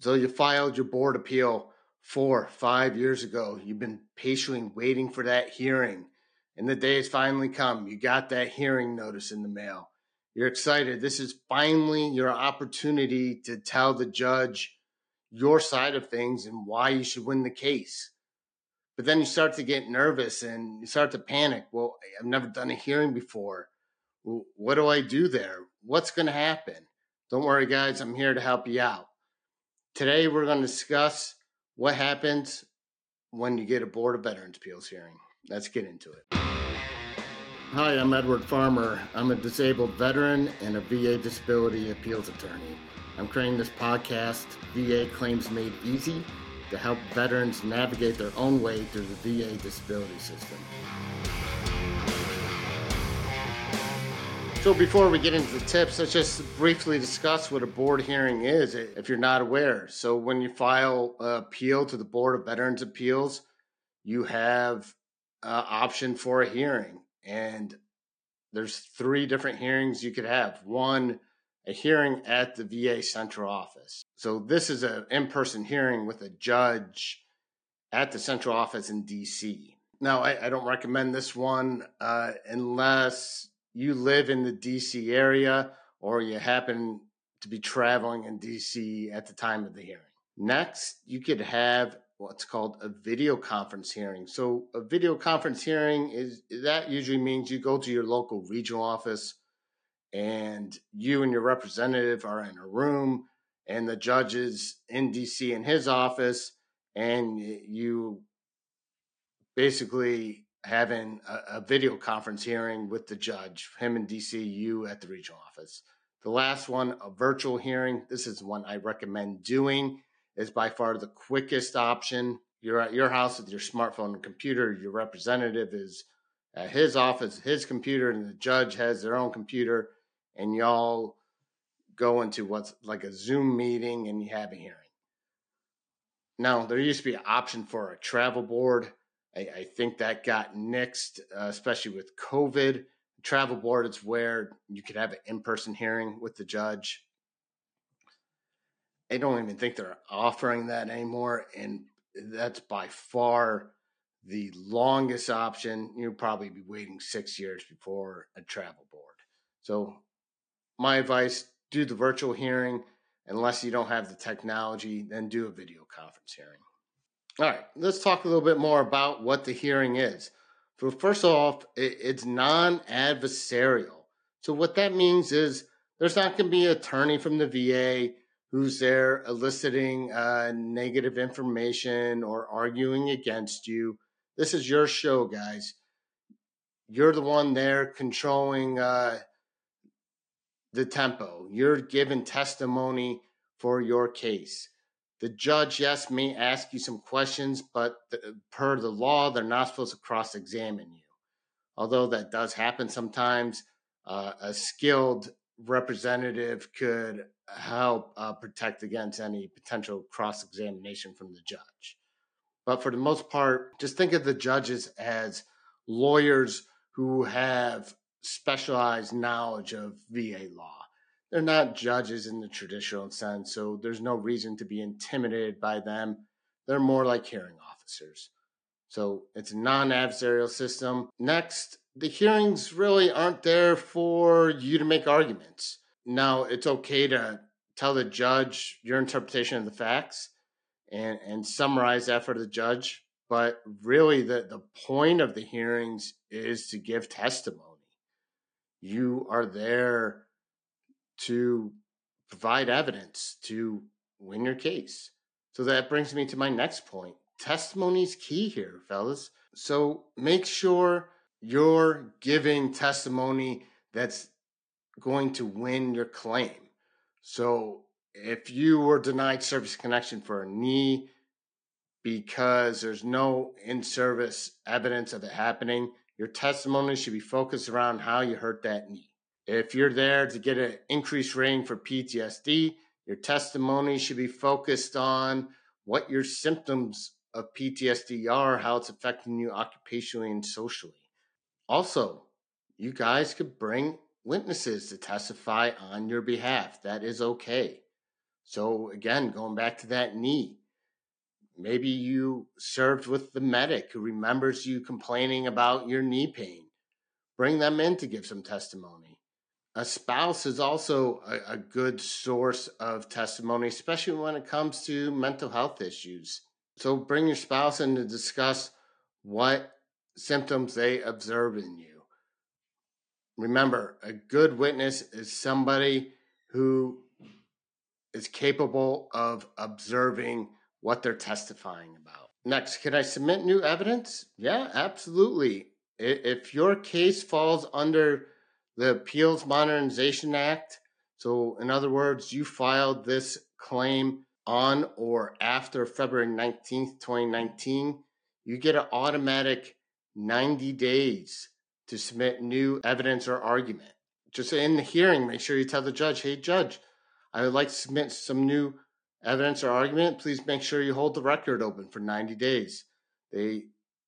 So you filed your board appeal four, five years ago. You've been patiently waiting for that hearing, and the day has finally come. You got that hearing notice in the mail. You're excited. This is finally your opportunity to tell the judge your side of things and why you should win the case. But then you start to get nervous and you start to panic. Well, I've never done a hearing before. What do I do there? What's going to happen? Don't worry, guys. I'm here to help you out. Today, we're going to discuss what happens when you get a Board of Veterans Appeals hearing. Let's get into it. Hi, I'm Edward Farmer. I'm a disabled veteran and a VA disability appeals attorney. I'm creating this podcast, VA Claims Made Easy, to help veterans navigate their own way through the VA disability system. So, before we get into the tips, let's just briefly discuss what a board hearing is if you're not aware. So, when you file an appeal to the Board of Veterans Appeals, you have an option for a hearing. And there's three different hearings you could have. One, a hearing at the VA central office. So this is an in-person hearing with a judge at the central office in DC. Now, I, I don't recommend this one uh, unless you live in the DC area or you happen to be traveling in DC at the time of the hearing. Next, you could have what's called a video conference hearing. So, a video conference hearing is that usually means you go to your local regional office and you and your representative are in a room and the judge is in DC in his office and you basically having a, a, video conference hearing with the judge, him in DC, you at the regional office. The last one, a virtual hearing. This is one I recommend doing. Is by far the quickest option. You're at your house with your smartphone and computer. Your representative is at his office, his computer, and the judge has their own computer and y'all go into what's like a Zoom meeting and you have a hearing. Now, there used to be an option for a travel board. I, I think that got nixed, uh, especially with COVID. Travel board is where you could have an in person hearing with the judge. I don't even think they're offering that anymore. And that's by far the longest option. You'll probably be waiting six years before a travel board. So my advice do the virtual hearing. Unless you don't have the technology, then do a video conference hearing. All right, let's talk a little bit more about what the hearing is. So, first off, it's non adversarial. So, what that means is there's not going to be an attorney from the VA who's there eliciting uh, negative information or arguing against you. This is your show, guys. You're the one there controlling uh, the tempo. You're giving testimony for your case. The judge, yes, may ask you some questions, but the, per the law, they're not supposed to cross examine you. Although that does happen sometimes, uh, a skilled representative could help uh, protect against any potential cross examination from the judge. But for the most part, just think of the judges as lawyers who have specialized knowledge of VA law. They're not judges in the traditional sense, so there's no reason to be intimidated by them. They're more like hearing officers. So it's a non adversarial system. Next, the hearings really aren't there for you to make arguments. Now, it's okay to tell the judge your interpretation of the facts and, and summarize that for the judge. But really, the, the point of the hearings is to give testimony you are there to provide evidence to win your case. So that brings me to my next point. Testimony is key here, fellas. So make sure you're giving testimony that's going to win your claim. So if you were denied service connection for a knee because there's no in service evidence of it happening, your testimony should be focused around how you hurt that knee. If you're there to get an increased rating for PTSD, your testimony should be focused on what your symptoms of PTSD are, how it's affecting you occupationally and socially. Also, you guys could bring witnesses to testify on your behalf. That is okay. So, again, going back to that knee, maybe you served with the medic who remembers you complaining about your knee pain. Bring them in to give some testimony. A spouse is also a, a good source of testimony, especially when it comes to mental health issues. So, bring your spouse in to discuss what symptoms they observe in you. Remember, a good witness is somebody who is capable of observing what they're testifying about. Next, can I submit new evidence? Yeah, absolutely. If your case falls under the Appeals Modernization Act, so in other words, you filed this claim on or after February 19th, 2019, you get an automatic 90 days to submit new evidence or argument. Just in the hearing, make sure you tell the judge, hey, judge, I would like to submit some new evidence or argument. Please make sure you hold the record open for 90 days. They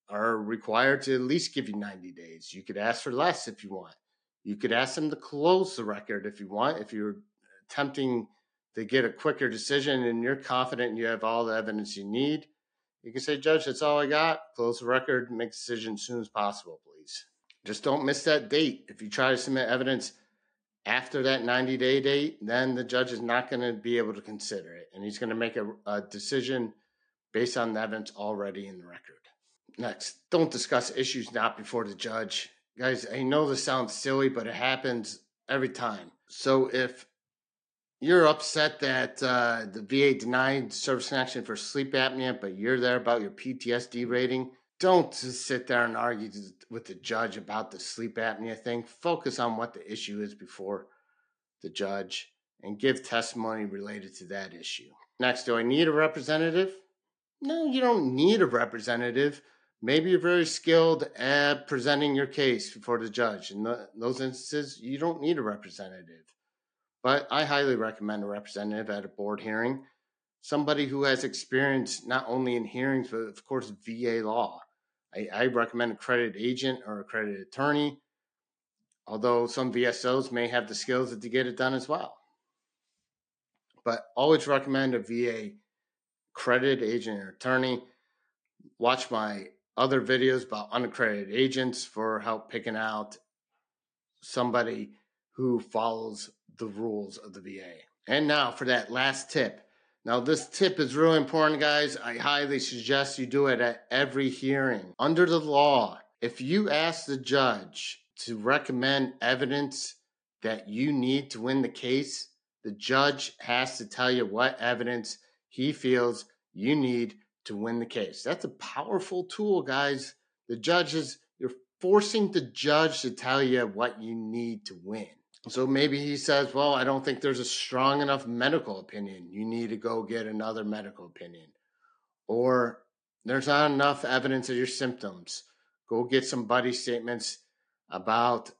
are required to at least give you 90 days. You could ask for less if you want. You could ask them to close the record if you want. If you're attempting to get a quicker decision and you're confident you have all the evidence you need, you can say, Judge, that's all I got. Close the record, make a decision as soon as possible, please. Just don't miss that date. If you try to submit evidence after that 90 day date, then the judge is not going to be able to consider it. And he's going to make a, a decision based on the evidence already in the record. Next, don't discuss issues not before the judge. Guys, I know this sounds silly, but it happens every time. So if you're upset that uh, the VA denied service connection for sleep apnea, but you're there about your PTSD rating, don't just sit there and argue with the judge about the sleep apnea thing. Focus on what the issue is before the judge and give testimony related to that issue. Next, do I need a representative? No, you don't need a representative. Maybe you're very skilled at presenting your case before the judge. In the, those instances, you don't need a representative. But I highly recommend a representative at a board hearing, somebody who has experience not only in hearings, but of course, VA law. I, I recommend a accredited agent or accredited attorney, although some VSOs may have the skills to get it done as well. But always recommend a VA accredited agent or attorney. Watch my other videos about unaccredited agents for help picking out somebody who follows the rules of the VA. And now for that last tip now, this tip is really important, guys. I highly suggest you do it at every hearing. Under the law, if you ask the judge to recommend evidence that you need to win the case, the judge has to tell you what evidence he feels you need to win the case. That's a powerful tool, guys. The judge is, you're forcing the judge to tell you what you need to win. So maybe he says, Well, I don't think there's a strong enough medical opinion. You need to go get another medical opinion. Or there's not enough evidence of your symptoms. Go get some buddy statements about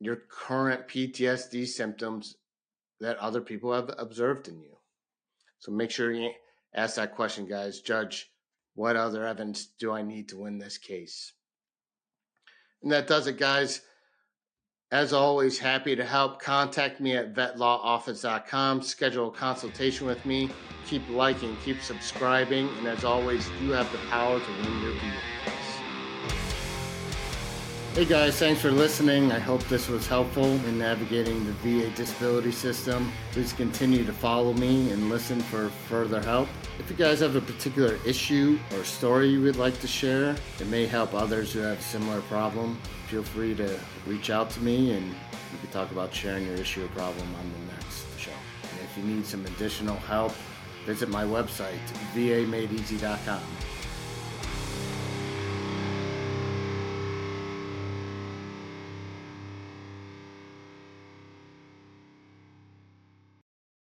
your current PTSD symptoms that other people have observed in you. So make sure you ask that question, guys. Judge, what other evidence do I need to win this case? And that does it, guys. As always, happy to help. Contact me at vetlawoffice.com. Schedule a consultation with me. Keep liking, keep subscribing, and as always, you have the power to win your VA Hey guys, thanks for listening. I hope this was helpful in navigating the VA disability system. Please continue to follow me and listen for further help. If you guys have a particular issue or story you would like to share it may help others who have a similar problem, feel free to reach out to me and we can talk about sharing your issue or problem on the next show. And if you need some additional help, visit my website, vamadeeasy.com.